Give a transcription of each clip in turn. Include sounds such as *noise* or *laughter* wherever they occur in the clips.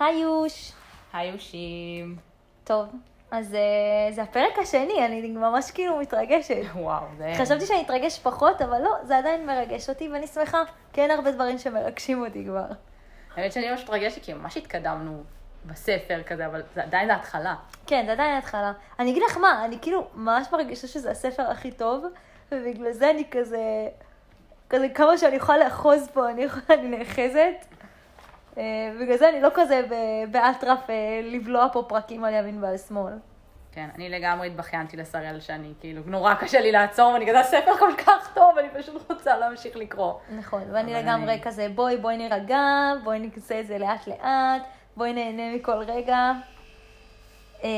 היי יוש. היי אושים. טוב, אז אה, זה הפרק השני, אני ממש כאילו מתרגשת. *laughs* וואו, זה... חשבתי שאני אתרגש פחות, אבל לא, זה עדיין מרגש אותי, ואני שמחה, כי אין הרבה דברים שמרגשים אותי כבר. האמת שאני ממש מתרגשת, כי ממש התקדמנו בספר כזה, אבל זה עדיין זה התחלה. כן, זה עדיין התחלה. אני אגיד לך מה, אני כאילו ממש מרגישה שזה הספר הכי טוב, ובגלל זה אני כזה, כזה כמה שאני יכולה לאחוז פה, אני יכולה, אני נאחזת. אה, בגלל זה אני לא כזה באטרף אה, לבלוע פה פרקים על ימין ועל שמאל. כן, אני לגמרי התבכיינתי לשראל שאני, כאילו, נורא קשה לי לעצור, ואני כזה, הספר כל כך טוב, אני פשוט רוצה להמשיך לקרוא. נכון, ואני לגמרי אני- כזה, בואי, בואי נירגע, בואי נעשה את זה לאט לאט, בואי נהנה מכל רגע. אה,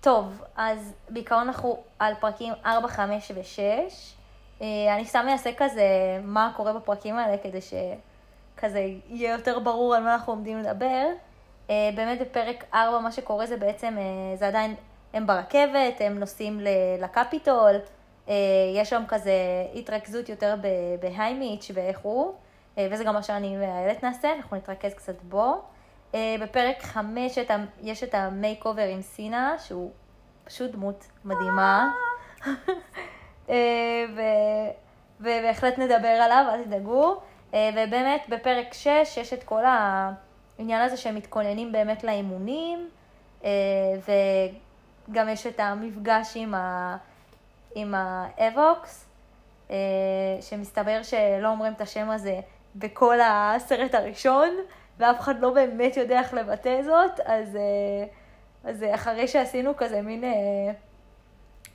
טוב, אז בעיקרון אנחנו על פרקים 4, 5 ו-6. אני סתם אעשה כזה מה קורה בפרקים האלה, כדי שכזה יהיה יותר ברור על מה אנחנו עומדים לדבר. אה, באמת בפרק 4 מה שקורה זה בעצם, אה, זה עדיין, הם ברכבת, הם נוסעים ל- לקפיטול, אה, יש שם כזה התרכזות יותר ב- בהיימיץ' ואיך הוא, אה, וזה גם מה שאני ואיילת נעשה, אנחנו נתרכז קצת בו. אה, בפרק 5 את ה- יש את המייק אובר עם סינה, שהוא פשוט דמות מדהימה. *laughs* ו- ובהחלט נדבר עליו, אל תדאגו. אה, ובאמת בפרק 6 יש את כל העניין הזה שהם מתכוננים באמת לאימונים, אה, וגם יש את המפגש עם, ה- עם האבוקס, אה, שמסתבר שלא אומרים את השם הזה בכל הסרט הראשון, ואף אחד לא באמת יודע איך לבטא זאת, אז, אז אחרי שעשינו כזה מין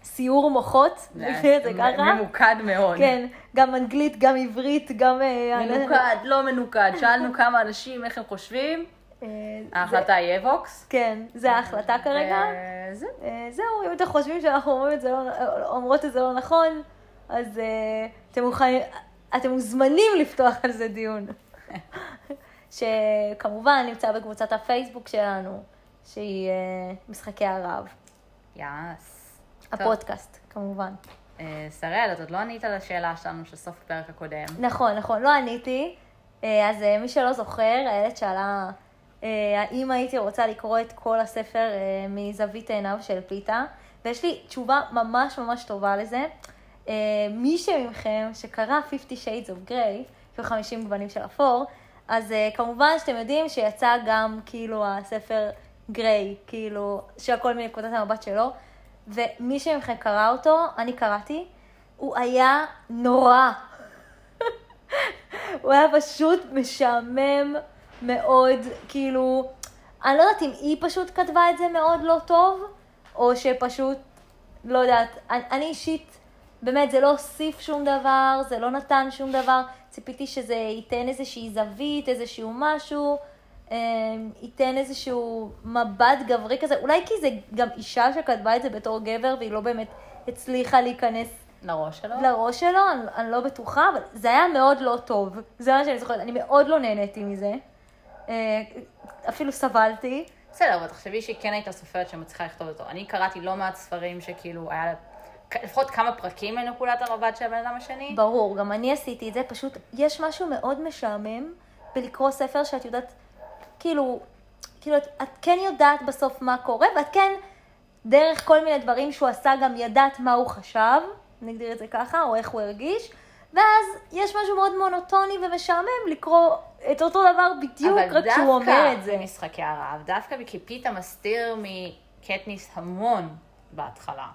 סיור מוחות, את זה *laughs* ככה. ממוקד מאוד. כן, גם אנגלית, גם עברית, גם... אה, מנוקד, לא מנוקד. שאלנו *laughs* כמה אנשים איך הם חושבים, אה, ההחלטה היא אבוקס. כן, זה ההחלטה כרגע. וזה. אה, זהו, אם אתם חושבים שאנחנו לא, אומרות את זה לא נכון, אז אה, אתם, מוזמנים לפתוח על זה דיון. *laughs* שכמובן נמצא בקבוצת הפייסבוק שלנו, שהיא אה, משחקי הרעב. יאס. הפודקאסט, כמובן. אה, שראל, את עוד לא ענית על השאלה שלנו של סוף הפרק הקודם. נכון, נכון, לא עניתי. אה, אז אה, מי שלא זוכר, איילת שאלה האם הייתי רוצה לקרוא את כל הספר מזווית עיניו של פיתה, ויש לי תשובה ממש ממש טובה לזה. מי שמכם שקרא 50 Shades of Grey, ו-50 גוונים של אפור, אז כמובן שאתם יודעים שיצא גם כאילו הספר גריי, כאילו, שהכל מנקודת המבט שלו, ומי שמכם קרא אותו, אני קראתי, הוא היה נורא. *laughs* הוא היה פשוט משעמם מאוד, כאילו, אני לא יודעת אם היא פשוט כתבה את זה מאוד לא טוב, או שפשוט, לא יודעת, אני, אני אישית, באמת, זה לא הוסיף שום דבר, זה לא נתן שום דבר, ציפיתי שזה ייתן איזושהי זווית, איזשהו משהו, ייתן איזשהו מבט גברי כזה, אולי כי זה גם אישה שכתבה את זה בתור גבר, והיא לא באמת הצליחה להיכנס לראש שלו? לראש שלו, אני, אני לא בטוחה, אבל זה היה מאוד לא טוב. זה מה שאני זוכרת, אני מאוד לא נהניתי מזה. אה, אפילו סבלתי. בסדר, אבל תחשבי שהיא כן הייתה סופרת שמצליחה לכתוב אותו. אני קראתי לא מעט ספרים שכאילו היה לפחות כמה פרקים מנקודת המבט של הבן אדם השני. ברור, גם אני עשיתי את זה, פשוט יש משהו מאוד משעמם בלקרוא ספר שאת יודעת, כאילו, כאילו, את, את כן יודעת בסוף מה קורה, ואת כן, דרך כל מיני דברים שהוא עשה, גם ידעת מה הוא חשב, נגדיר את זה ככה, או איך הוא הרגיש, ואז יש משהו מאוד מונוטוני ומשעמם לקרוא את אותו דבר בדיוק, רק שהוא אומר את זה. אבל דווקא במשחקי הרעב, דווקא כי פיתה מסתיר מקטניס המון בהתחלה.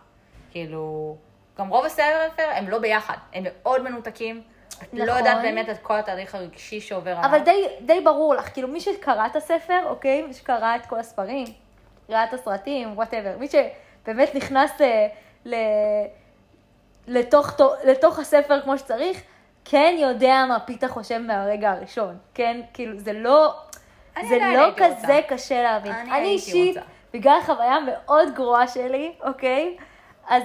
כאילו, גם רוב הספר הם לא ביחד, הם מאוד מנותקים. את לא נכון. יודעת באמת את כל התהליך הרגשי שעובר עליו. אבל די, די ברור לך, כאילו מי שקרא את הספר, אוקיי? מי שקרא את כל הספרים, ראה את הסרטים, whatever, מי שבאמת נכנס ל, ל, לתוך, לתוך הספר כמו שצריך, כן יודע מה פיטה חושב מהרגע הראשון, כן? כאילו, זה לא, זה לא כזה רוצה. קשה להבין. אני אני אישית, רוצה. בגלל החוויה המאוד גרועה שלי, אוקיי? אז,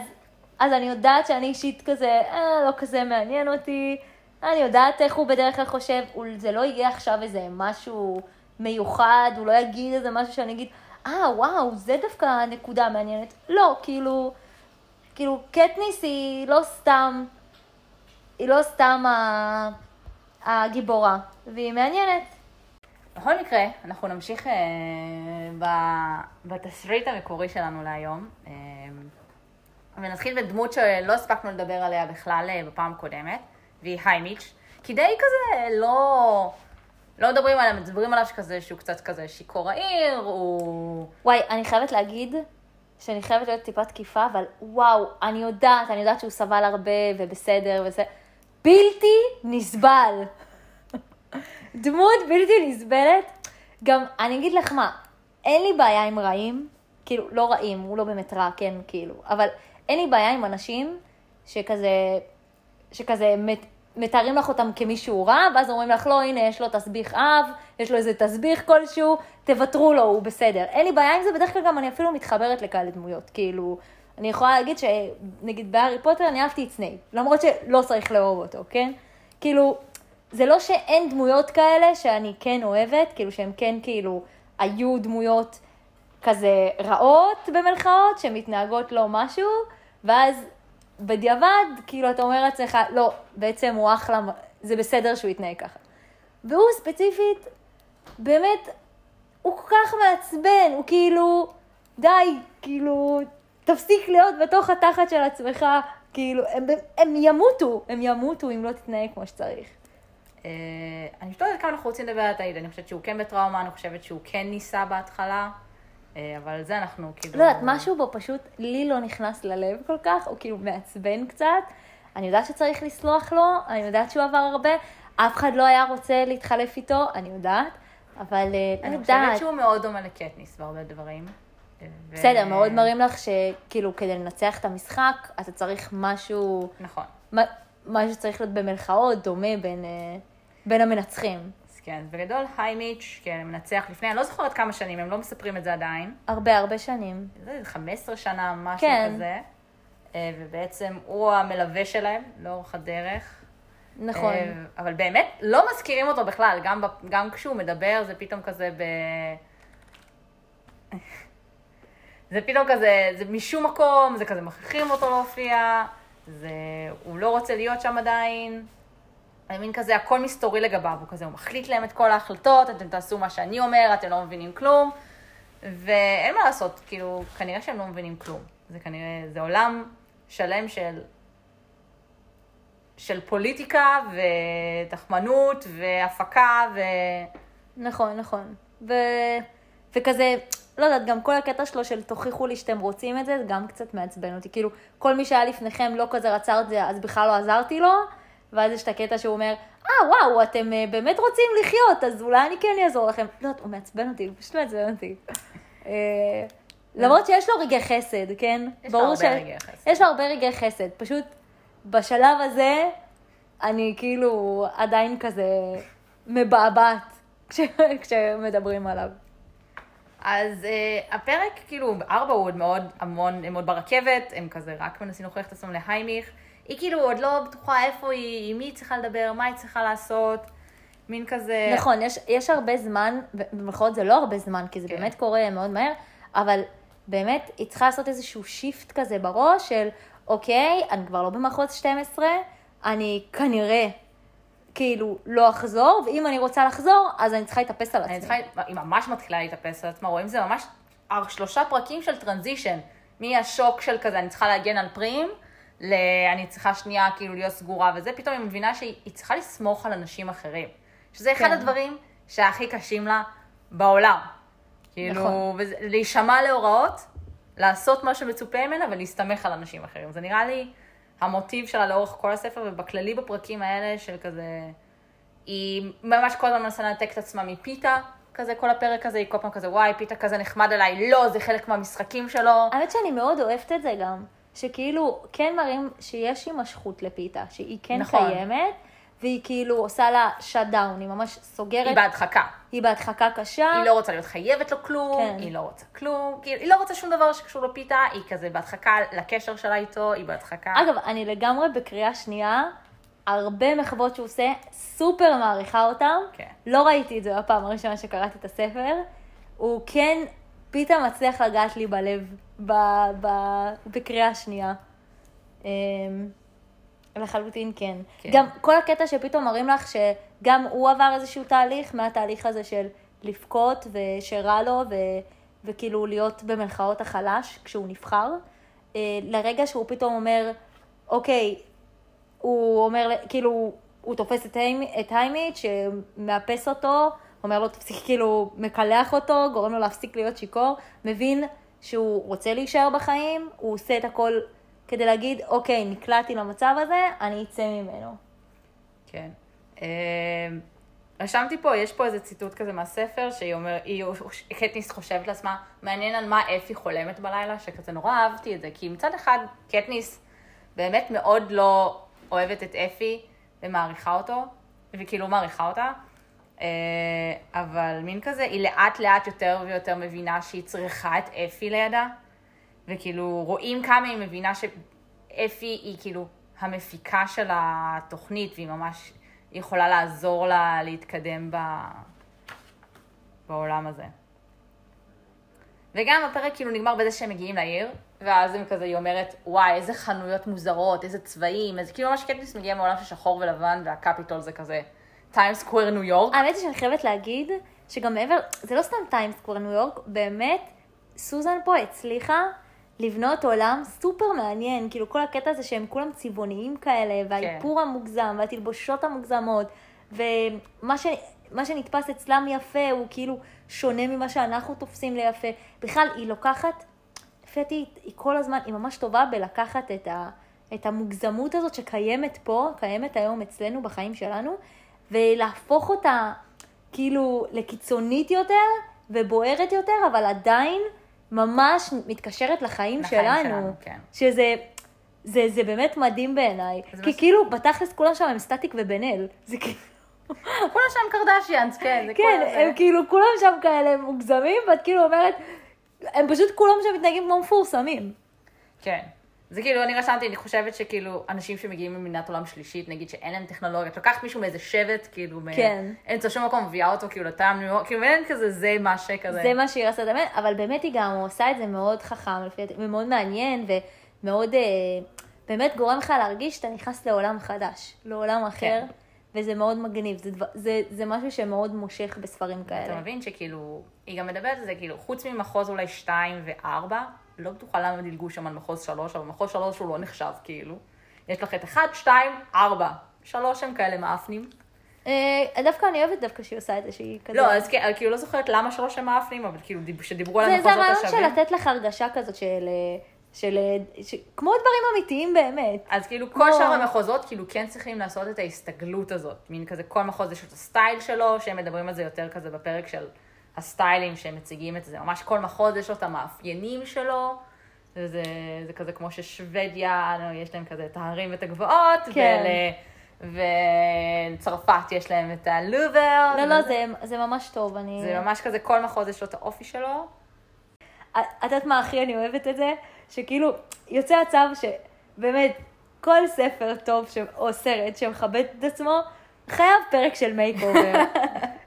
אז אני יודעת שאני אישית כזה, אה, לא כזה מעניין אותי. אני יודעת איך הוא בדרך כלל חושב, זה לא יהיה עכשיו איזה משהו מיוחד, הוא לא יגיד איזה משהו שאני אגיד, אה, וואו, זה דווקא נקודה מעניינת. לא, כאילו, כאילו, קטניס היא לא סתם, היא לא סתם הגיבורה, והיא מעניינת. בכל מקרה, אנחנו נמשיך אה, ב- בתסריט המקורי שלנו להיום. אה, ונתחיל בדמות שלא הספקנו לדבר עליה בכלל אה, בפעם הקודמת, והיא היימיץ', כי די כזה לא... לא מדברים עליו, מדברים עליו שכזה, שהוא קצת כזה שיכור העיר, הוא... וואי, אני חייבת להגיד שאני חייבת להיות טיפה תקיפה, אבל וואו, אני יודעת, אני יודעת שהוא סבל הרבה ובסדר וזה... בלתי נסבל. דמות בלתי נסבלת. גם, אני אגיד לך מה, אין לי בעיה עם רעים, כאילו, לא רעים, הוא לא באמת רע, כן, כאילו, אבל אין לי בעיה עם אנשים שכזה, שכזה מת, מתארים לך אותם כמישהו רע, ואז אומרים לך, לא, הנה, יש לו תסביך אב, יש לו איזה תסביך כלשהו, תוותרו לו, הוא בסדר. אין לי בעיה עם זה, בדרך כלל גם אני אפילו מתחברת לכאלה דמויות, כאילו, אני יכולה להגיד שנגיד בהארי פוטר אני אהבתי את סנייפ, למרות שלא צריך לאהוב אותו, כן? כאילו, זה לא שאין דמויות כאלה שאני כן אוהבת, כאילו שהם כן כאילו היו דמויות כזה רעות במרכאות, שמתנהגות לו משהו, ואז בדיעבד, כאילו אתה אומר לעצמך, לא, בעצם הוא אחלה, זה בסדר שהוא יתנהג ככה. והוא ספציפית, באמת, הוא כל כך מעצבן, הוא כאילו, די, כאילו, תפסיק להיות בתוך התחת של עצמך, כאילו, הם, הם ימותו, הם ימותו אם לא תתנהג כמו שצריך. אה, אני לא יודעת כמה אנחנו רוצים לדבר על תאיד, אני חושבת שהוא כן בטראומה, אני חושבת שהוא כן ניסה בהתחלה, אבל על זה אנחנו כאילו... לא יודעת, משהו בו פשוט לי לא נכנס ללב כל כך, הוא כאילו מעצבן קצת. אני יודעת שצריך לסלוח לו, אני יודעת שהוא עבר הרבה, אף אחד לא היה רוצה להתחלף איתו, אני יודעת, אבל אה, אני אני חושבת יודעת. שהוא מאוד דומה לקטניס בהרבה דברים. אה, ו- בסדר, מאוד מראים לך שכאילו כדי לנצח את המשחק, אתה צריך משהו, נכון. מה- משהו שצריך להיות במלכאות דומה בין, אה, בין המנצחים. כן, בגדול היימיץ', כן, מנצח לפני, אני לא זוכרת כמה שנים, הם לא מספרים את זה עדיין. הרבה הרבה שנים. זה 15 שנה, משהו כן. כזה. אה, ובעצם הוא המלווה שלהם לאורך הדרך. נכון. אה, אבל באמת לא מזכירים אותו בכלל, גם, גם כשהוא מדבר זה פתאום כזה ב... *laughs* זה פתאום כזה, זה משום מקום, זה כזה מכריחים אותו להופיע, זה... הוא לא רוצה להיות שם עדיין. מבין כזה, הכל מסתורי לגביו, הוא כזה, הוא מחליט להם את כל ההחלטות, אתם תעשו מה שאני אומר, אתם לא מבינים כלום, ואין מה לעשות, כאילו, כנראה שהם לא מבינים כלום. זה כנראה, זה עולם שלם של של פוליטיקה ותחמנות והפקה ו... נכון, נכון. ו... וכזה, לא יודעת, גם כל הקטע שלו של תוכיחו לי שאתם רוצים את זה, זה גם קצת מעצבן אותי. כאילו, כל מי שהיה לפניכם לא כזה רצה את זה, אז בכלל לא עזרתי לו, ואז יש את הקטע שהוא אומר, אה, וואו, אתם אה, באמת רוצים לחיות, אז אולי אני כן אעזור לכם. לא הוא מעצבן אותי, הוא פשוט מעצבן אותי. אה, למרות שיש לו רגעי חסד, כן? יש לו הרבה רגעי חסד. יש לו הרבה רגעי חסד, פשוט בשלב הזה, אני כאילו עדיין כזה מבעבעת *laughs* כש- כשמדברים עליו. אז uh, הפרק, כאילו, בארבע הוא עוד מאוד המון, הם עוד ברכבת, הם כזה רק מנסים להוכיח את עצמם להיימיך. היא כאילו עוד לא בטוחה איפה היא, עם מי היא צריכה לדבר, מה היא צריכה לעשות. מין כזה... נכון, יש, יש הרבה זמן, במירכאות זה לא הרבה זמן, כי זה כן. באמת קורה מאוד מהר, אבל באמת היא צריכה לעשות איזשהו shift כזה בראש של, אוקיי, אני כבר לא במחוז 12, אני כנראה כאילו לא אחזור, ואם אני רוצה לחזור, אז אני צריכה להתאפס על עצמי. אני צריכה, היא ממש מתחילה להתאפס על עצמה, רואים זה ממש שלושה פרקים של transition. מהשוק של כזה, אני צריכה להגן על פרים, ל... אני צריכה שנייה כאילו להיות סגורה וזה, פתאום היא מבינה שהיא היא צריכה לסמוך על אנשים אחרים. שזה אחד כן. הדברים שהכי קשים לה בעולם. כאילו, נכון. וזה, להישמע להוראות, לעשות מה שמצופה ממנה ולהסתמך על אנשים אחרים. זה נראה לי המוטיב שלה לאורך כל הספר, ובכללי בפרקים האלה של כזה... היא ממש כל הזמן מנסה לנתק את עצמה מפיתה, כזה כל הפרק הזה, היא כל פעם כזה, וואי, פיתה כזה נחמד אליי, לא, זה חלק מהמשחקים שלו. האמת שאני מאוד אוהבת את זה גם, שכאילו כן מראים שיש הימשכות לפיתה, שהיא כן נכון. קיימת, והיא כאילו עושה לה שאט דאון, היא ממש סוגרת, היא בהדחקה. היא בהדחקה קשה. היא לא רוצה להיות חייבת לו כלום, כן. היא לא רוצה כלום, כאילו, היא לא רוצה שום דבר שקשור לפיתה, היא כזה בהדחקה לקשר שלה איתו, היא בהדחקה. אגב, אני לגמרי בקריאה שנייה, הרבה מחוות שהוא עושה, סופר מעריכה אותם. כן. לא ראיתי את זה בפעם הראשונה שקראתי את הספר. הוא כן פתאום מצליח לגעת לי בלב ב, ב, בקריאה שנייה. אמ, לחלוטין כן. כן. גם כל הקטע שפתאום מראים לך שגם הוא עבר איזשהו תהליך, מהתהליך הזה של לבכות ושרע לו, ו, וכאילו להיות במרכאות החלש כשהוא נבחר, אה, לרגע שהוא פתאום אומר, אוקיי, הוא אומר, כאילו, הוא תופס את, היימ, את היימית, שמאפס אותו, אומר לו, תפסיק, כאילו, מקלח אותו, גורם לו להפסיק להיות שיכור, מבין שהוא רוצה להישאר בחיים, הוא עושה את הכל כדי להגיד, אוקיי, נקלעתי למצב הזה, אני אצא ממנו. כן. אה, רשמתי פה, יש פה איזה ציטוט כזה מהספר, שהיא אומרת, קטניס חושבת לעצמה, מעניין על מה אפי חולמת בלילה, שכזה נורא אהבתי את זה, כי מצד אחד קטניס באמת מאוד לא אוהבת את אפי ומעריכה אותו, וכאילו מעריכה אותה, אבל מין כזה, היא לאט לאט יותר ויותר מבינה שהיא צריכה את אפי לידה, וכאילו רואים כמה היא מבינה שאפי היא כאילו המפיקה של התוכנית, והיא ממש יכולה לעזור לה להתקדם ב... בעולם הזה. וגם הפרק כאילו נגמר בזה שהם מגיעים לעיר, ואז הם כזה, היא אומרת, וואי, איזה חנויות מוזרות, איזה צבעים, איזה כאילו ממש קטניס מגיע מעולם של שחור ולבן, והקפיטול זה כזה טיים סקוויר ניו יורק. האמת היא שאני חייבת להגיד, שגם מעבר, זה לא סתם טיים סקוויר ניו יורק, באמת, סוזן פה הצליחה לבנות עולם סופר מעניין, כאילו כל הקטע הזה שהם כולם צבעוניים כאלה, והאיפור כן. המוגזם, והתלבושות המוגזמות, ומה ש... מה שנתפס אצלם יפה הוא כאילו שונה ממה שאנחנו תופסים ליפה. בכלל, היא לוקחת, לפי דעתי, היא כל הזמן, היא ממש טובה בלקחת את, ה, את המוגזמות הזאת שקיימת פה, קיימת היום אצלנו בחיים שלנו, ולהפוך אותה כאילו לקיצונית יותר ובוערת יותר, אבל עדיין ממש מתקשרת לחיים, לחיים שלנו. שלנו כן. שזה... זה, זה באמת מדהים בעיניי. כי מש... כאילו, בתכלס כולם שם הם סטטיק ובן אל. זה כאילו... כולם שם קרדשיאנס, כן. זה כן, הם זה... כאילו כולם שם כאלה מוגזמים, ואת כאילו אומרת, הם פשוט כולם שם מתנהגים כמו מפורסמים. כן. זה כאילו, אני רשמתי, אני חושבת שכאילו, אנשים שמגיעים ממדינת עולם שלישית, נגיד שאין להם טכנולוגיה, את לוקחת מישהו מאיזה שבט, כאילו, כן. מאמצע שום מקום, מביאה אותו כאילו לטעם ניו יורק, כאילו אין כזה, זה מה שכזה. זה מה שהיא עושה, באמת, אבל באמת היא גם עושה את זה מאוד חכם, ומאוד מעניין, ומאוד, אה, באמת גורם לך להרגיש שאתה נכנס לעולם חדש, לעולם אחר. כן. וזה מאוד מגניב, זה, זה, זה משהו שמאוד מושך בספרים כאלה. אתה מבין שכאילו, היא גם מדברת על זה, כאילו, חוץ ממחוז אולי 2 ו-4, לא בטוחה למה דילגו שם על מחוז 3, אבל מחוז 3 הוא לא נחשב כאילו. יש לך את 1, 2, 4. שלוש הם כאלה מאפנים. אה, דווקא אני אוהבת דווקא שהיא עושה את זה, שהיא כזה... לא, אז כאילו לא זוכרת למה שלוש הם מאפנים, אבל כאילו שדיברו על המחוזות השווים. זה הרעיון של לתת לך הרגשה כזאת של... אה, של... ש... כמו דברים אמיתיים באמת. אז כאילו כמו... כל שאר המחוזות כאילו כן צריכים לעשות את ההסתגלות הזאת. מין כזה כל מחוז יש את הסטייל שלו, שהם מדברים על זה יותר כזה בפרק של הסטיילים שהם מציגים את זה. ממש כל מחוז יש לו את המאפיינים שלו. וזה זה כזה כמו ששוודיה, יש להם כזה את ההרים ואת הגבעות. כן. ול... וצרפת יש להם את הלובר. לא, לא, זה, זה ממש טוב, אני... זה ממש כזה, כל מחוז יש לו את האופי שלו. את יודעת מה הכי אני אוהבת את זה? שכאילו, יוצא הצו שבאמת, כל ספר טוב ש... או סרט שמכבד את עצמו, חייב פרק של makeover. *laughs*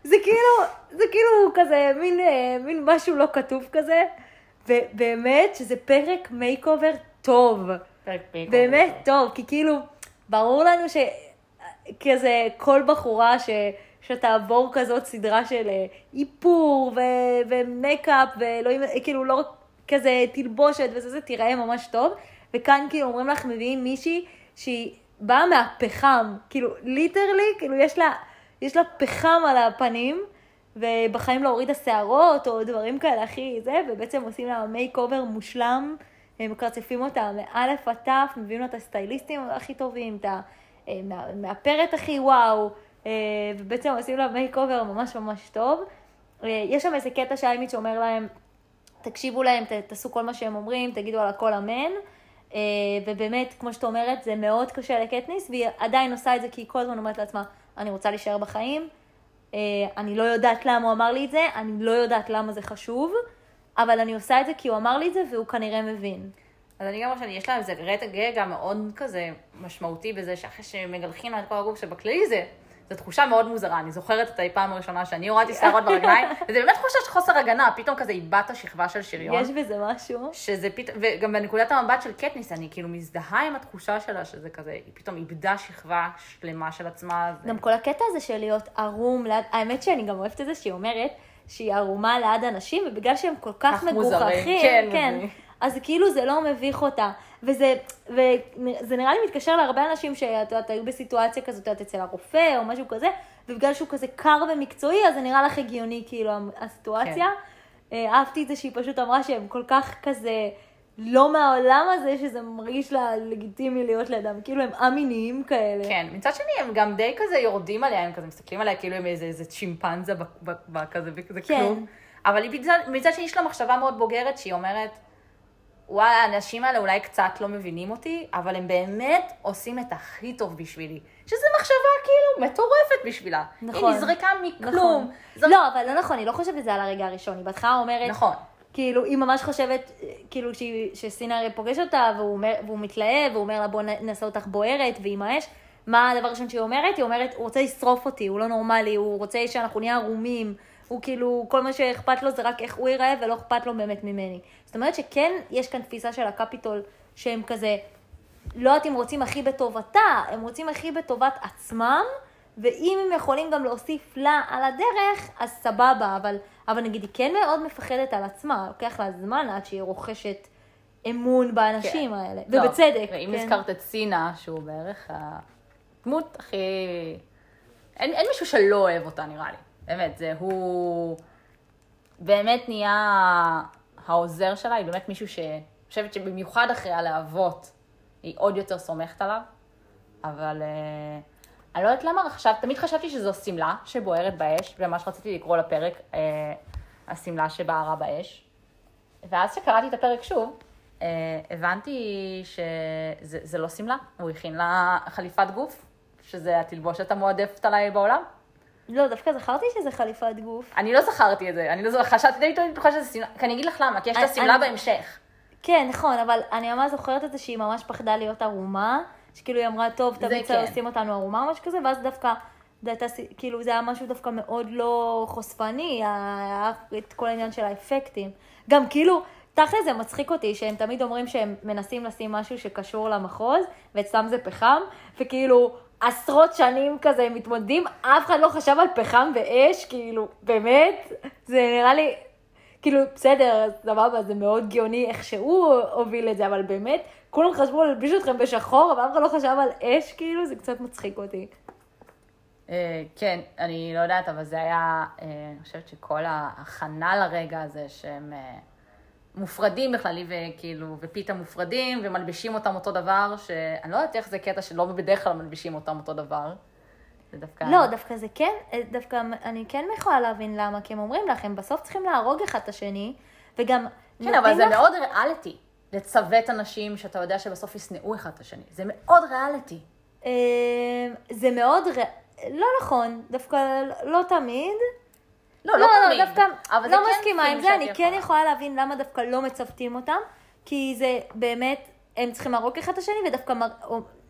זה כאילו, זה כאילו כזה מין, אה, מין משהו לא כתוב כזה, ובאמת שזה פרק makeover טוב. פרק makeover. באמת טוב, כי כאילו, ברור לנו שכזה כל בחורה ש... שתעבור כזאת סדרה של אה, איפור ו- ומייקאפ ואלוהים, כאילו לא רק כזה תלבושת וזה, זה תיראה ממש טוב. וכאן כאילו אומרים לך, מביאים מישהי שהיא באה מהפחם, כאילו literally, כאילו יש לה, יש לה פחם על הפנים, ובחיים לא הורידה שערות או דברים כאלה הכי זה, ובעצם עושים לה makeover מושלם, מקרצפים אותה מאלף עד תף, מביאים לה את הסטייליסטים הכי טובים, את המאפרת אה, הכי וואו, אה, ובעצם עושים לה makeover ממש ממש טוב. אה, יש שם איזה קטע שהיימיץ' אומר להם, תקשיבו להם, ת, תעשו כל מה שהם אומרים, תגידו על הכל אמן. ובאמת, כמו שאת אומרת, זה מאוד קשה לקטניס, והיא עדיין עושה את זה כי היא כל הזמן אומרת לעצמה, אני רוצה להישאר בחיים, uh, אני לא יודעת למה הוא אמר לי את זה, אני לא יודעת למה זה חשוב, אבל אני עושה את זה כי הוא אמר לי את זה והוא כנראה מבין. אז אני גם חושבת, יש להם איזה רגע מאוד כזה משמעותי בזה, שאחרי שמגלחים לה את כל הגוף, שבכללי זה זו תחושה מאוד מוזרה, אני זוכרת את הפעם הראשונה שאני הורדתי *laughs* שערות ברגליים, וזה באמת תחושה של חוסר הגנה, פתאום כזה איבדת שכבה של שריון. יש בזה משהו. שזה פתאום, וגם בנקודת המבט של קטניס, אני כאילו מזדהה עם התחושה שלה, שזה כזה, היא פתאום איבדה שכבה שלמה של עצמה. גם כל הקטע הזה של להיות ערום, האמת שאני גם אוהבת את זה שהיא אומרת, שהיא ערומה ליד אנשים, ובגלל שהם כל כך. מגוחכים, כן, כן. אז כאילו זה לא מביך אותה. וזה, וזה נראה לי מתקשר להרבה אנשים שאת יודעת, היו בסיטואציה כזאת, את אצל הרופא או משהו כזה, ובגלל שהוא כזה קר ומקצועי, אז זה נראה לך הגיוני, כאילו, הסיטואציה. אה, אהבתי את זה שהיא פשוט אמרה שהם כל כך כזה לא מהעולם הזה, שזה מרגיש לה לגיטימי להיות לידם, כאילו הם א-מיניים כאלה. כן, מצד שני הם גם די כזה יורדים עליה, הם כזה מסתכלים עליה כאילו הם איזה, איזה צ'ימפנזה ב- ב- ב- כזה וכזה כן. כלום. אבל היא מצד, מצד שני יש לה מחשבה מאוד בוגרת שהיא אומרת, וואלה, האנשים האלה אולי קצת לא מבינים אותי, אבל הם באמת עושים את הכי טוב בשבילי. שזו מחשבה כאילו מטורפת בשבילה. נכון. היא נזרקה מכלום. נכון. זר- לא, אבל לא נכון, היא לא חושבת את זה על הרגע הראשון. היא בהתחלה אומרת, נכון. כאילו, היא ממש חושבת, כאילו, הרי פוגש אותה, והוא, אומר, והוא מתלהב, והוא אומר לה, בוא נעשה אותך בוערת, ועם האש. מה הדבר הראשון שהיא אומרת? היא אומרת, הוא רוצה לשרוף אותי, הוא לא נורמלי, הוא רוצה שאנחנו נהיה ערומים. הוא כאילו, כל מה שאכפת לו זה רק איך הוא ייראה, ולא אכפת לו באמת ממני. זאת אומרת שכן, יש כאן תפיסה של הקפיטול, שהם כזה, לא יודעת אם רוצים הכי בטובתה, הם רוצים הכי בטובת עצמם, ואם הם יכולים גם להוסיף לה על הדרך, אז סבבה, אבל, אבל נגיד היא כן מאוד מפחדת על עצמה, לוקח לה זמן עד שהיא רוכשת אמון באנשים כן. האלה, לא, ובצדק. ואם כן. הזכרת את סינה, שהוא בערך הדמות הכי... אין, אין מישהו שלא אוהב אותה, נראה לי. באמת, זה הוא... באמת נהיה העוזר שלה, היא באמת מישהו ש... חושבת שבמיוחד אחרי הלהבות, היא עוד יותר סומכת עליו. אבל אה, אני לא יודעת למה, חשב, תמיד חשבתי שזו שמלה שבוערת באש, וממש רציתי לקרוא לפרק אה, השמלה שבערה באש. ואז כשקראתי את הפרק שוב, אה, הבנתי שזה זה לא שמלה, הוא הכין לה חליפת גוף, שזה התלבושת המועדפת עליי בעולם. לא, דווקא זכרתי שזה חליפת גוף. אני לא זכרתי את זה, אני לא זוכרת, חשבתי די תמיד בטוחה שזה שמלה, כי אני אגיד לך למה, כי יש את השמלה בהמשך. כן, נכון, אבל אני ממש זוכרת את זה שהיא ממש פחדה להיות ערומה, שכאילו היא אמרה, טוב, תמיד כן. עושים אותנו ערומה או משהו כזה, ואז דווקא, זה הייתה, כאילו זה היה משהו דווקא מאוד לא חושפני, היה את כל העניין של האפקטים. גם כאילו, תכל'ס זה מצחיק אותי שהם תמיד אומרים שהם מנסים לשים משהו שקשור למחוז, ואצלם זה פחם, וכאילו... עשרות שנים כזה הם מתמודדים, אף אחד לא חשב על פחם ואש, כאילו, באמת, זה נראה לי, כאילו, בסדר, סבבה, זה מאוד גאוני איך שהוא הוביל את זה, אבל באמת, כולם חשבו להלביש אתכם בשחור, אבל אף אחד לא חשב על אש, כאילו, זה קצת מצחיק אותי. אה, כן, אני לא יודעת, אבל זה היה, אה, אני חושבת שכל ההכנה לרגע הזה שהם אה, מופרדים בכלל, וכאילו, ופיתה מופרדים, ומלבישים אותם אותו דבר, שאני לא יודעת איך זה קטע שלא בדרך כלל מלבישים אותם אותו דבר. זה דווקא... לא, דווקא זה כן, דווקא אני כן יכולה להבין למה, כי הם אומרים לך, הם בסוף צריכים להרוג אחד את השני, וגם... כן, אבל זה לך- מאוד ריאליטי. לצוות אנשים שאתה יודע שבסוף ישנאו אחד את השני. זה מאוד ריאליטי. אה, זה מאוד, ר... לא נכון, דווקא לא תמיד. לא, לא, תמיד. דווקא אבל זה לא כן מסכימה עם זה, אני כן יכולה להבין למה דווקא לא מצוותים אותם, כי זה באמת, הם צריכים להרוג אחד את השני, ודווקא מר...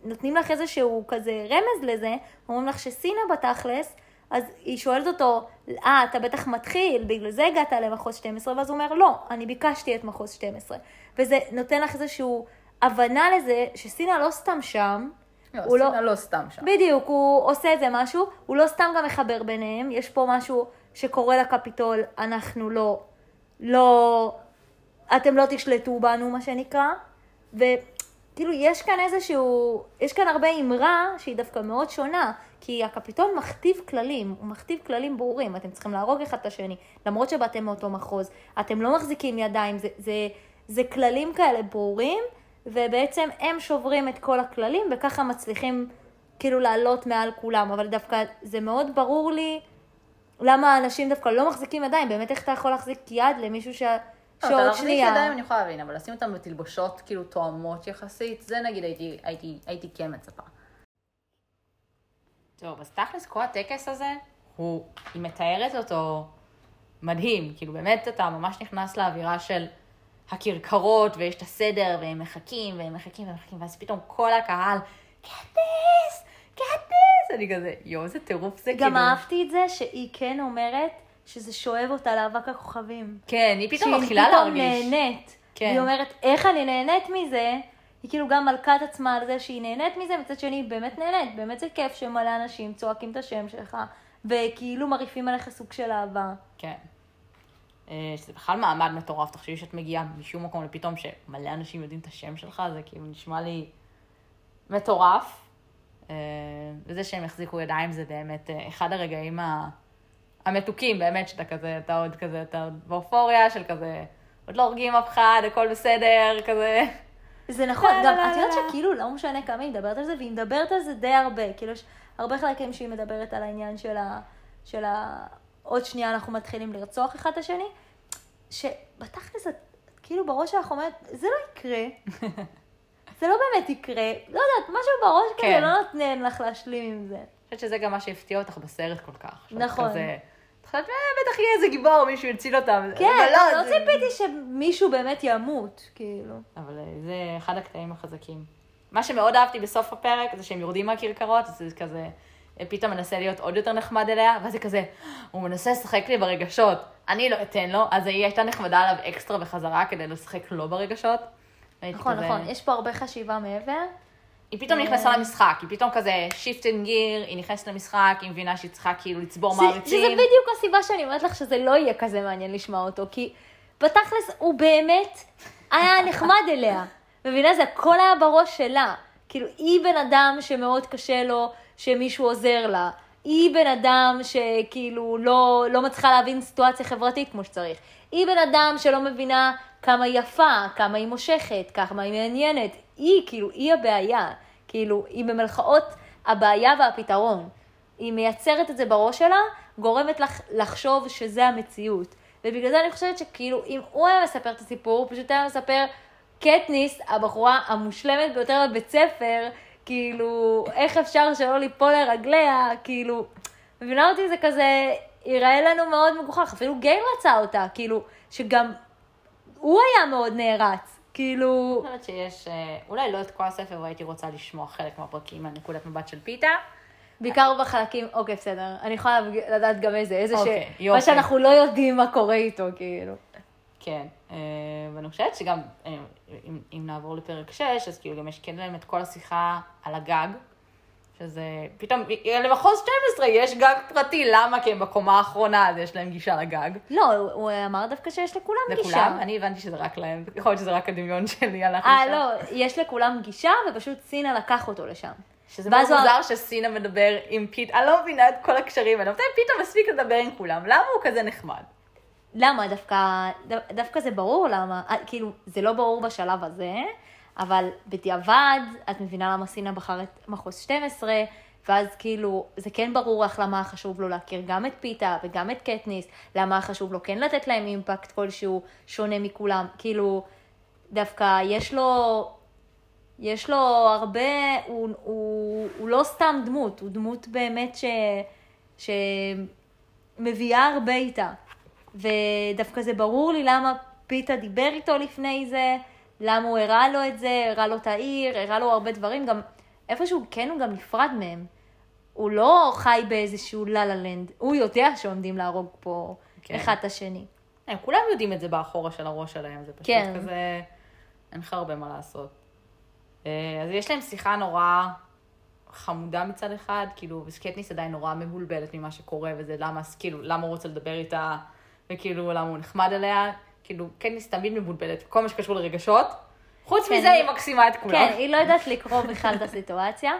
נותנים לך איזשהו כזה רמז לזה, אומרים לך שסינה בתכלס, אז היא שואלת אותו, אה, אתה בטח מתחיל, בגלל זה הגעת למחוז 12, ואז הוא אומר, לא, אני ביקשתי את מחוז 12. וזה נותן לך איזשהו הבנה לזה שסינה לא סתם שם, לא, הוא לא- סינה לא סתם שם. בדיוק, הוא עושה איזה משהו, הוא לא סתם גם מחבר ביניהם, יש פה משהו שקורה לקפיטול, אנחנו לא, לא, אתם לא תשלטו בנו, מה שנקרא, וכאילו יש כאן איזשהו, יש כאן הרבה אמרה שהיא דווקא מאוד שונה, כי הקפיטול מכתיב כללים, הוא מכתיב כללים ברורים, אתם צריכים להרוג אחד את השני, למרות שבאתם מאותו מחוז, אתם לא מחזיקים ידיים, זה, זה, זה כללים כאלה ברורים, ובעצם הם שוברים את כל הכללים, וככה מצליחים כאילו לעלות מעל כולם, אבל דווקא זה מאוד ברור לי למה האנשים דווקא לא מחזיקים ידיים, באמת איך אתה יכול להחזיק יד למישהו ש... לא, אתה שעוד להחזיק שנייה... ידיים אני יכולה להבין, אבל לשים אותם בתלבושות כאילו תואמות יחסית, זה נגיד הייתי, הייתי, הייתי כן מצפה. טוב, אז תכלס כל הטקס הזה, הוא, היא מתארת אותו מדהים, כאילו באמת אתה ממש נכנס לאווירה של הכרכרות, ויש את הסדר, והם מחכים, והם מחכים, והם מחכים, ואז פתאום כל הקהל, קטניס, קטניס, אני כזה, יואו, איזה טירוף זה, גם כאילו. אהבתי את זה שהיא כן אומרת שזה שואב אותה לאבק הכוכבים. כן, היא פתאום שהיא מתחילה פתאום להרגיש. נהנית. כן. היא אומרת, איך אני נהנית מזה? היא כאילו גם מלכה את עצמה על זה שהיא נהנית מזה, מצד שני היא באמת נהנית. באמת זה כיף שמלא אנשים צועקים את השם שלך, וכאילו מרעיפים עליך סוג של אהבה. כן. אה, שזה בכלל מעמד מטורף, תחשבי שאת מגיעה משום מקום לפתאום שמלא אנשים יודעים את השם שלך, זה כאילו נשמע לי מטורף. אה, וזה שהם החזיקו ידיים זה באמת אה, אחד הרגעים המתוקים, באמת, שאתה כזה, אתה עוד כזה, אתה עוד באופוריה של כזה, עוד לא הורגים אף אחד, הכל בסדר, כזה. זה נכון, גם את יודעת. שכאילו לא משנה כמה היא מדברת על זה, והיא מדברת על זה די הרבה. כאילו יש הרבה חלקים שהיא מדברת על העניין של ה... של ה... עוד שנייה אנחנו מתחילים לרצוח אחד את השני, שבתכלס את כאילו בראש שלך אומרת, זה לא יקרה. *laughs* זה לא באמת יקרה. לא יודעת, משהו בראש כזה כן. לא נותן לך להשלים עם זה. אני חושבת שזה גם מה שהפתיע אותך בסרט כל כך. נכון. כזה, את חושבת, "אה, בטח יהיה איזה גיבור, מישהו יציל אותם. כן, אבל לא, לא זה- ציפיתי שמישהו באמת ימות, כאילו. אבל אה, זה אחד הקטעים החזקים. מה שמאוד אהבתי בסוף הפרק, זה שהם יורדים מהכרכרות, זה כזה, אה, פתאום מנסה להיות עוד יותר נחמד אליה, ואז זה כזה, הוא מנסה לשחק לי ברגשות, אני לא אתן לו, אז היא הייתה נחמדה עליו אקסטרה בחזרה כדי לשחק לו ברגשות. והייתי נכון, כזה- נכון, יש פה הרבה חשיבה מעבר. היא פתאום נכנסה למשחק, היא פתאום כזה shift and gear, היא נכנסת למשחק, היא מבינה שהיא צריכה כאילו לצבור מעריצים. שזה בדיוק הסיבה שאני אומרת לך שזה לא יהיה כזה מעניין לשמוע אותו, כי בתכלס הוא באמת היה *laughs* נחמד אליה. מבינה? זה הכל היה בראש שלה. כאילו, היא בן אדם שמאוד קשה לו שמישהו עוזר לה. היא בן אדם שכאילו לא, לא מצליחה להבין סיטואציה חברתית כמו שצריך. היא בן אדם שלא מבינה כמה היא יפה, כמה היא מושכת, כמה היא מעניינת. היא, כאילו, היא הבעיה. כאילו, היא במלכאות הבעיה והפתרון. היא מייצרת את זה בראש שלה, גורמת לך לחשוב שזה המציאות. ובגלל זה אני חושבת שכאילו, אם הוא היה מספר את הסיפור, הוא פשוט היה מספר, קטניס, הבחורה המושלמת ביותר בבית ספר, כאילו, איך אפשר שלא ליפול לרגליה, כאילו, מבינה אותי? זה כזה, ייראה לנו מאוד מגוחך. אפילו גיי רצה אותה, כאילו, שגם הוא היה מאוד נערץ. כאילו, אני חושבת שיש, אה, אולי לא את כל הספר, והייתי רוצה לשמוע חלק מהפרקים מהנקודת מבט של פיתה. בעיקר בחלקים, אוקיי, בסדר. אני יכולה לדעת גם איזה, איזה אוקיי, ש... יופי. מה שאנחנו לא יודעים מה קורה איתו, כאילו. כן, אה, ואני חושבת שגם, אה, אם, אם נעבור לפרק 6, אז כאילו גם יש כן להם את כל השיחה על הגג, שזה, פתאום, אה, למחוז 12 יש גג פרטי, למה? כי הם בקומה האחרונה, אז יש להם גישה לגג. לא, הוא- אמר דווקא שיש לכולם גישה. לכולם? אני הבנתי שזה רק להם, יכול להיות שזה רק הדמיון שלי הלך אה, לשם. לא, יש לכולם גישה, ופשוט סינה לקח אותו לשם. שזה מאוד מוזר שסינה מדבר עם פיתה, אני לא מבינה את כל הקשרים האלה, מתי פיתה מספיק לדבר עם כולם? למה הוא כזה נחמד? למה? דווקא, ד- דווקא זה ברור למה. אה, כאילו, זה לא ברור בשלב הזה, אבל בדיעבד, את מבינה למה סינה בחר את מחוז 12, ואז כאילו, זה כן ברור לך למה חשוב לו להכיר גם את פיתה וגם את קטניס, למה חשוב לו כן לתת להם אימפקט כלשהו שונה מכולם. כאילו, דווקא יש לו, יש לו הרבה, הוא, הוא, הוא לא סתם דמות, הוא דמות באמת ש, שמביאה הרבה איתה. ודווקא זה ברור לי למה פיתה דיבר איתו לפני זה, למה הוא הראה לו את זה, הראה לו את העיר, הראה לו הרבה דברים, גם איפשהו כן הוא גם נפרד מהם. הוא לא חי באיזשהו לה לנד, הוא יודע שעומדים להרוג פה כן. אחד את השני. הם כולם יודעים את זה באחורה של הראש שלהם, זה פשוט כן. כזה, אין לך הרבה מה לעשות. אה, אז יש להם שיחה נורא חמודה מצד אחד, כאילו, וסקטניס עדיין נורא מבולבלת ממה שקורה, וזה למה, כאילו, למה הוא רוצה לדבר איתה, וכאילו, למה הוא נחמד אליה, כאילו, קטניס תמיד מבולבלת, כל מה שקשור לרגשות. חוץ כן. מזה, היא מקסימה את כולם. כן, היא לא יודעת לקרוא בכלל את הסיטואציה.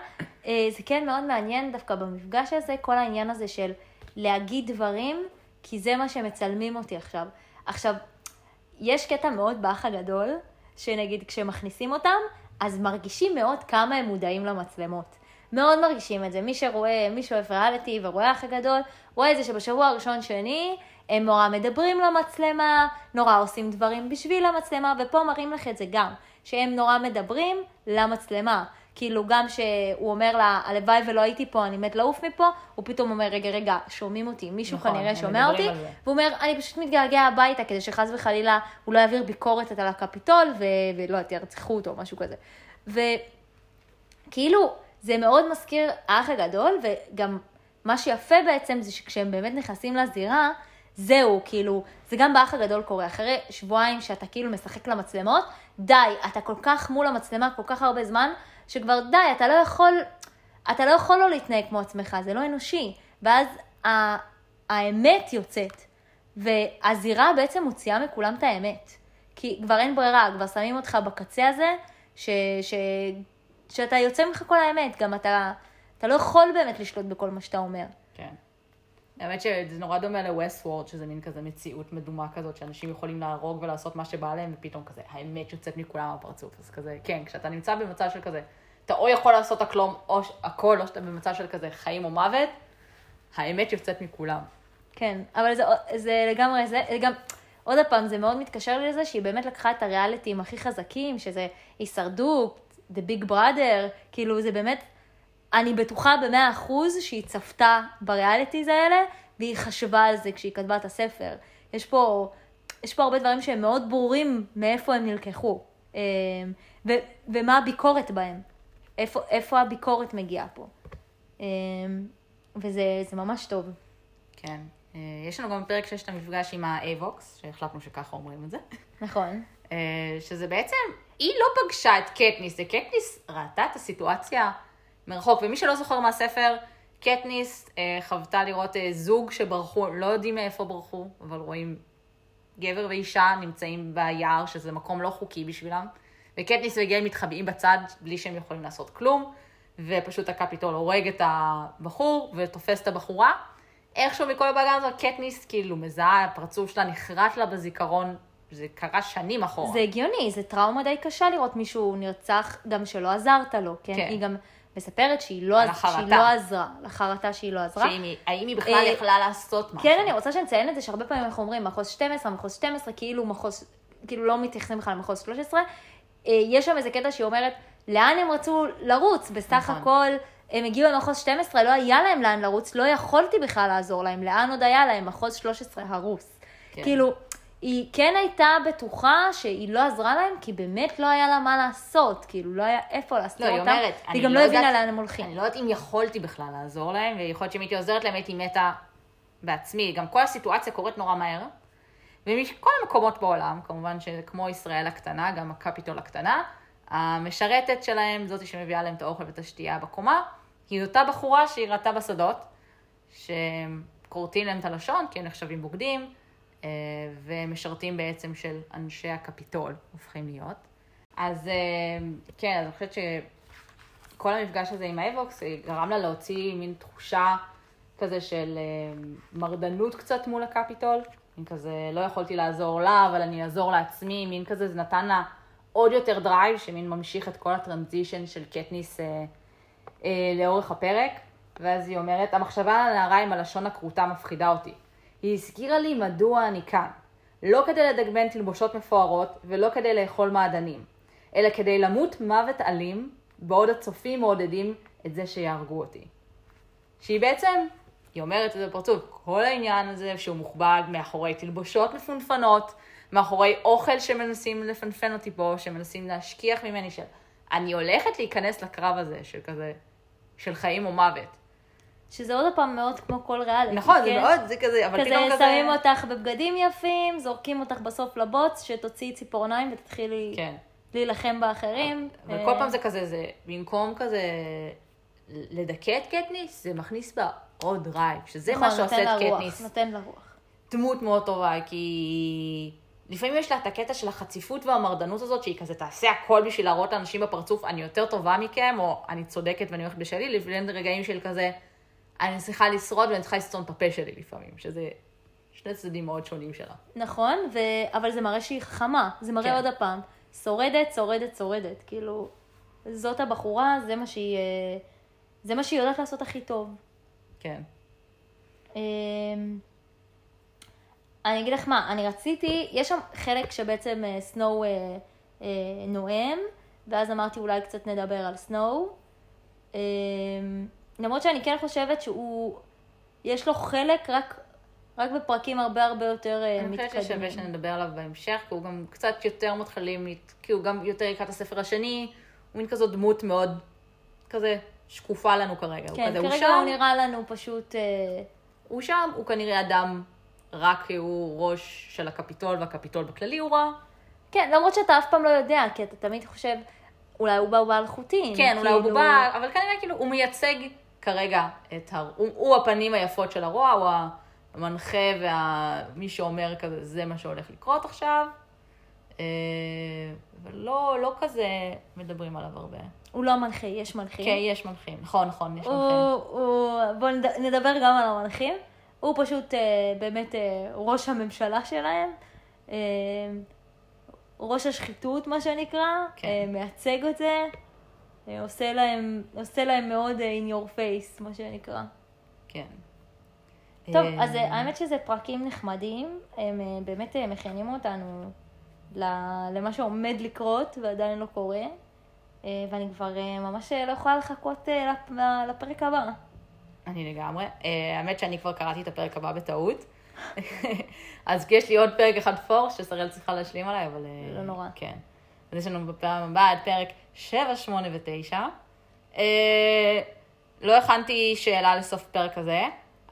אה, זה כן מאוד מעניין דווקא במפגש הזה, כל העניין הזה של להגיד דברים, כי זה מה שמצלמים אותי עכשיו. עכשיו, יש קטע מאוד באח הגדול, שנגיד כשמכניסים אותם, אז מרגישים מאוד כמה הם מודעים למצלמות. מאוד מרגישים את זה. מי שרואה, מי שאוהב ריאליטי ורואה אח הגדול, רואה את זה שבשבוע הראשון שני, הם נורא מדברים למצלמה, נורא עושים דברים בשביל המצלמה, ופה מראים לך את זה גם, שהם נורא מדברים למצלמה. כאילו גם שהוא אומר לה, הלוואי ולא הייתי פה, אני מת לעוף מפה, הוא פתאום אומר, רגע, רגע, שומעים אותי, מישהו נכון, כנראה שומע אותי. והוא אומר, אני פשוט מתגעגע הביתה כדי שחס וחלילה הוא לא יעביר ביקורת על הקפיטול, ו... ולא יודעת, ירצחו אותו, משהו כזה. וכאילו, זה מאוד מזכיר האח הגדול, וגם מה שיפה בעצם זה שכשהם באמת נכנסים לזירה, זהו, כאילו, זה גם באח הגדול קורה. אחרי שבועיים שאתה כאילו משחק למצלמות, די, אתה כל כך מול המצלמה כל כך הרבה זמן, שכבר די, אתה לא יכול, אתה לא יכול לא להתנהג כמו עצמך, זה לא אנושי. ואז ה- האמת יוצאת. והזירה בעצם מוציאה מכולם את האמת. כי כבר אין ברירה, כבר שמים אותך בקצה הזה, ש, ש, שאתה יוצא ממך כל האמת, גם אתה, אתה לא יכול באמת לשלוט בכל מה שאתה אומר. האמת שזה נורא דומה ל-West World, שזה מין כזה מציאות מדומה כזאת, שאנשים יכולים להרוג ולעשות מה שבא להם, ופתאום כזה, האמת יוצאת מכולם מהפרצוף. אז כזה, כן, כשאתה נמצא במצב של כזה, אתה או יכול לעשות הכלום, או הכל, או שאתה במצב של כזה חיים או מוות, האמת יוצאת מכולם. כן, אבל זה, זה לגמרי, זה גם, עוד פעם, זה מאוד מתקשר לי לזה שהיא באמת לקחה את הריאליטים הכי חזקים, שזה הישרדות, The Big Brother, כאילו זה באמת, אני בטוחה במאה אחוז שהיא צפתה בריאליטיז האלה, והיא חשבה על זה כשהיא כתבה את הספר. יש פה, יש פה הרבה דברים שהם מאוד ברורים מאיפה הם נלקחו, אה, ו, ומה הביקורת בהם, איפה, איפה הביקורת מגיעה פה. אה, וזה זה ממש טוב. כן. אה, יש לנו גם פרק 6 את המפגש עם ה Avox, שהחלטנו שככה אומרים את זה. נכון. שזה בעצם, היא לא פגשה את קטניס, זה קטניס ראתה את הסיטואציה מרחוק, ומי שלא זוכר מהספר, קטניס אה, חוותה לראות אה, זוג שברחו, לא יודעים מאיפה ברחו, אבל רואים גבר ואישה נמצאים ביער, שזה מקום לא חוקי בשבילם, וקטניס וגייל מתחבאים בצד בלי שהם יכולים לעשות כלום, ופשוט הקפיטול הורג את הבחור ותופס את הבחורה. איכשהו מכל הבאגן הזאת, קטניס כאילו מזהה, הפרצוף שלה נחרט לה בזיכרון, זה קרה שנים אחורה. זה הגיוני, זה טראומה די קשה לראות מישהו נרצח, גם שלא עזרת לו, כן? כן. היא גם מספרת שהיא לא. החרטה. שהיא לא עזרה, לחרטה שהיא לא עזרה. שאם היא, האם היא בכלל אה, יכלה לעשות משהו? כן, אני רוצה שנציין את זה שהרבה פעמים אנחנו אומרים מחוז 12, מחוז 12, כאילו מחוז, כאילו לא מתייחסים בכלל למחוז 13. אה, יש שם איזה קטע שהיא אומרת, לאן הם רצו לרוץ? בסך נכון. הכל, הם הגיעו למחוז 12, לא היה להם לאן לרוץ, לא יכולתי בכלל לעזור להם, לאן עוד היה להם? מחוז 13 הרוס. כן. כאילו, היא כן הייתה בטוחה שהיא לא עזרה להם, כי באמת לא היה לה מה לעשות, כאילו, לא היה איפה לעשות לא, אותם. היא אומרת, והיא גם לא לא הבינה לאן הם הולכים. אני לא יודעת אם יכולתי בכלל לעזור להם, ויכול להיות שאם הייתי עוזרת להם הייתי מתה בעצמי. גם כל הסיטואציה קורית נורא מהר. ומכל המקומות בעולם, כמובן שכמו ישראל הקטנה, גם הקפיטול הקטנה, המשרתת שלהם, זאתי שמביאה להם את האוכל ואת השתייה בקומה, היא אותה בחורה שהיא ראתה בשדות, שכורתים להם את הלשון, כי הם נחשבים בוגדים, ומשרתים בעצם של אנשי הקפיטול, הופכים להיות. אז אה, כן, אז אני חושבת שכל המפגש הזה עם האבוקס אה, גרם לה להוציא מין תחושה כזה של אה, מרדנות קצת מול הקפיטול. מין כזה, לא יכולתי לעזור לה, אבל אני אעזור לעצמי, מין כזה, זה נתן לה עוד יותר drive, שמין ממשיך את כל ה transition של קטניס אה, אה, לאורך הפרק. ואז היא אומרת, המחשבה על הנערה עם הלשון הכרותה מפחידה אותי. היא הזכירה לי מדוע אני כאן. לא כדי לדגמן תלבושות מפוארות ולא כדי לאכול מעדנים, אלא כדי למות מוות אלים, בעוד הצופים מעודדים את זה שיהרגו אותי. שהיא בעצם, היא אומרת את זה בפרצוף, כל העניין הזה שהוא מוכבד מאחורי תלבושות מפונפנות, מאחורי אוכל שמנסים לפנפן אותי בו, שמנסים להשכיח ממני של, אני הולכת להיכנס לקרב הזה של כזה, של חיים או מוות. שזה עוד פעם מאוד כמו כל ריאליטי. נכון, זה כן? מאוד, זה כזה, אבל כזה פתאום כזה... שמים אותך בבגדים יפים, זורקים אותך בסוף לבוץ, שתוציאי ציפורניים ותתחילי כן. להילחם באחרים. וכל אה, פעם זה כזה, זה במקום כזה לדכא את קטניס, זה מכניס בה עוד drive, שזה נכון, מה שעושה נותן את לה רוח, קטניס נותן לה רוח. דמות מאוד טובה, כי לפעמים יש לה את הקטע של החציפות והמרדנות הזאת, שהיא כזה תעשה הכל בשביל להראות לאנשים בפרצוף, אני יותר טובה מכם, או אני צודקת ואני הולכת בשלי, לבין רגעים של כזה, אני צריכה לשרוד ואני צריכה לסתום את הפה שלי לפעמים, שזה שני צדדים מאוד שונים שלה. נכון, ו... אבל זה מראה שהיא חכמה. זה מראה כן. עוד הפעם. שורדת, שורדת, שורדת. כאילו, זאת הבחורה, זה מה שהיא... אה, זה מה שהיא יודעת לעשות הכי טוב. כן. אמ, אני אגיד לך מה, אני רציתי, יש שם חלק שבעצם אה, סנואו אה, אה, נואם, ואז אמרתי אולי קצת נדבר על סנואו. למרות שאני כן חושבת שהוא, יש לו חלק רק, רק בפרקים הרבה הרבה יותר אה, אני חושבת ששווה מתקדמים. שנדבר עליו בהמשך, כי הוא גם קצת יותר מתחילים, כי הוא גם יותר לקראת הספר השני, הוא מין כזאת דמות מאוד כזה שקופה לנו כרגע. הוא כן, כזה, הוא כרגע שם, הוא נראה לנו פשוט... אה, הוא שם, הוא כנראה אדם רע כי הוא ראש של הקפיטול, והקפיטול בכללי הוא רע. כן, למרות שאתה אף פעם לא יודע, כי אתה תמיד חושב, אולי הוא בא בעל חוטים. כן, אולי הוא כאילו- בובה, אבל כנראה כאילו הוא מייצג כרגע את ה... הוא, הוא הפנים היפות של הרוע, הוא המנחה ומי שאומר כזה, זה מה שהולך לקרות עכשיו. אה, ולא לא כזה מדברים עליו הרבה. הוא לא מנחה, יש מנחים. כן, יש מנחים, נכון, נכון, יש הוא, מנחים. הוא, בואו נדבר גם על המנחים. הוא פשוט אה, באמת אה, ראש הממשלה שלהם. ראש השחיתות, מה שנקרא. כן. מייצג את זה. אה, עושה להם, עושה להם מאוד אה, in your face, מה שנקרא. כן. טוב, אה, אז האמת שזה פרקים נחמדים, הם באמת מכינים אותנו למה שעומד לקרות ועדיין לא קורה, ואני כבר ממש לא יכולה לחכות לפ- לפרק הבא. אני לגמרי. האמת שאני כבר קראתי את הפרק הבא בטעות. *laughs* אז יש לי עוד פרק אחד פור ששראל צריכה להשלים עליי, אבל... לא נורא. כן. אז יש לנו בפעם הבאה את פרק 7, 8 ו-9. אה, לא הכנתי שאלה לסוף פרק הזה,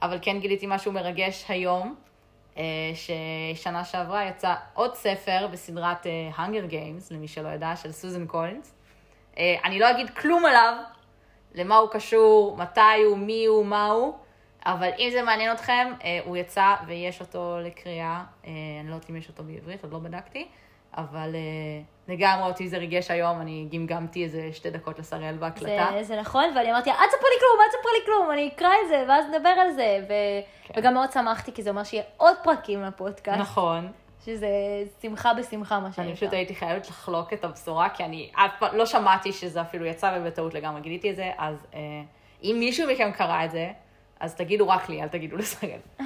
אבל כן גיליתי משהו מרגש היום, אה, ששנה שעברה יצא עוד ספר בסדרת אה, Hunger Games, למי שלא ידע, של סוזן קולינס. אה, אני לא אגיד כלום עליו, למה הוא קשור, מתי הוא, מי הוא, מה הוא, אבל אם זה מעניין אתכם, אה, הוא יצא ויש אותו לקריאה. אה, אני לא יודעת אם יש אותו בעברית, עוד לא בדקתי, אבל אה, לגמרי אותי זה ריגש היום, אני גמגמתי איזה שתי דקות לשראל בהקלטה. זה, זה נכון, ואני אמרתי, אל תספר לי כלום, אל תספר לי כלום, אני אקרא את זה, ואז נדבר על זה. ו... כן. וגם מאוד שמחתי, כי זה אומר שיהיה עוד פרקים לפודקאסט, נכון. שזה שמחה בשמחה, מה שנקרא. אני פשוט הייתי חייבת לחלוק את הבשורה, כי אני אף פעם לא שמעתי שזה אפילו יצא, ובטעות לגמרי גיליתי את זה, אז אה, אם מישהו מכם קרא את זה, אז תגידו רק לי, אל תגידו לסרגל. *laughs*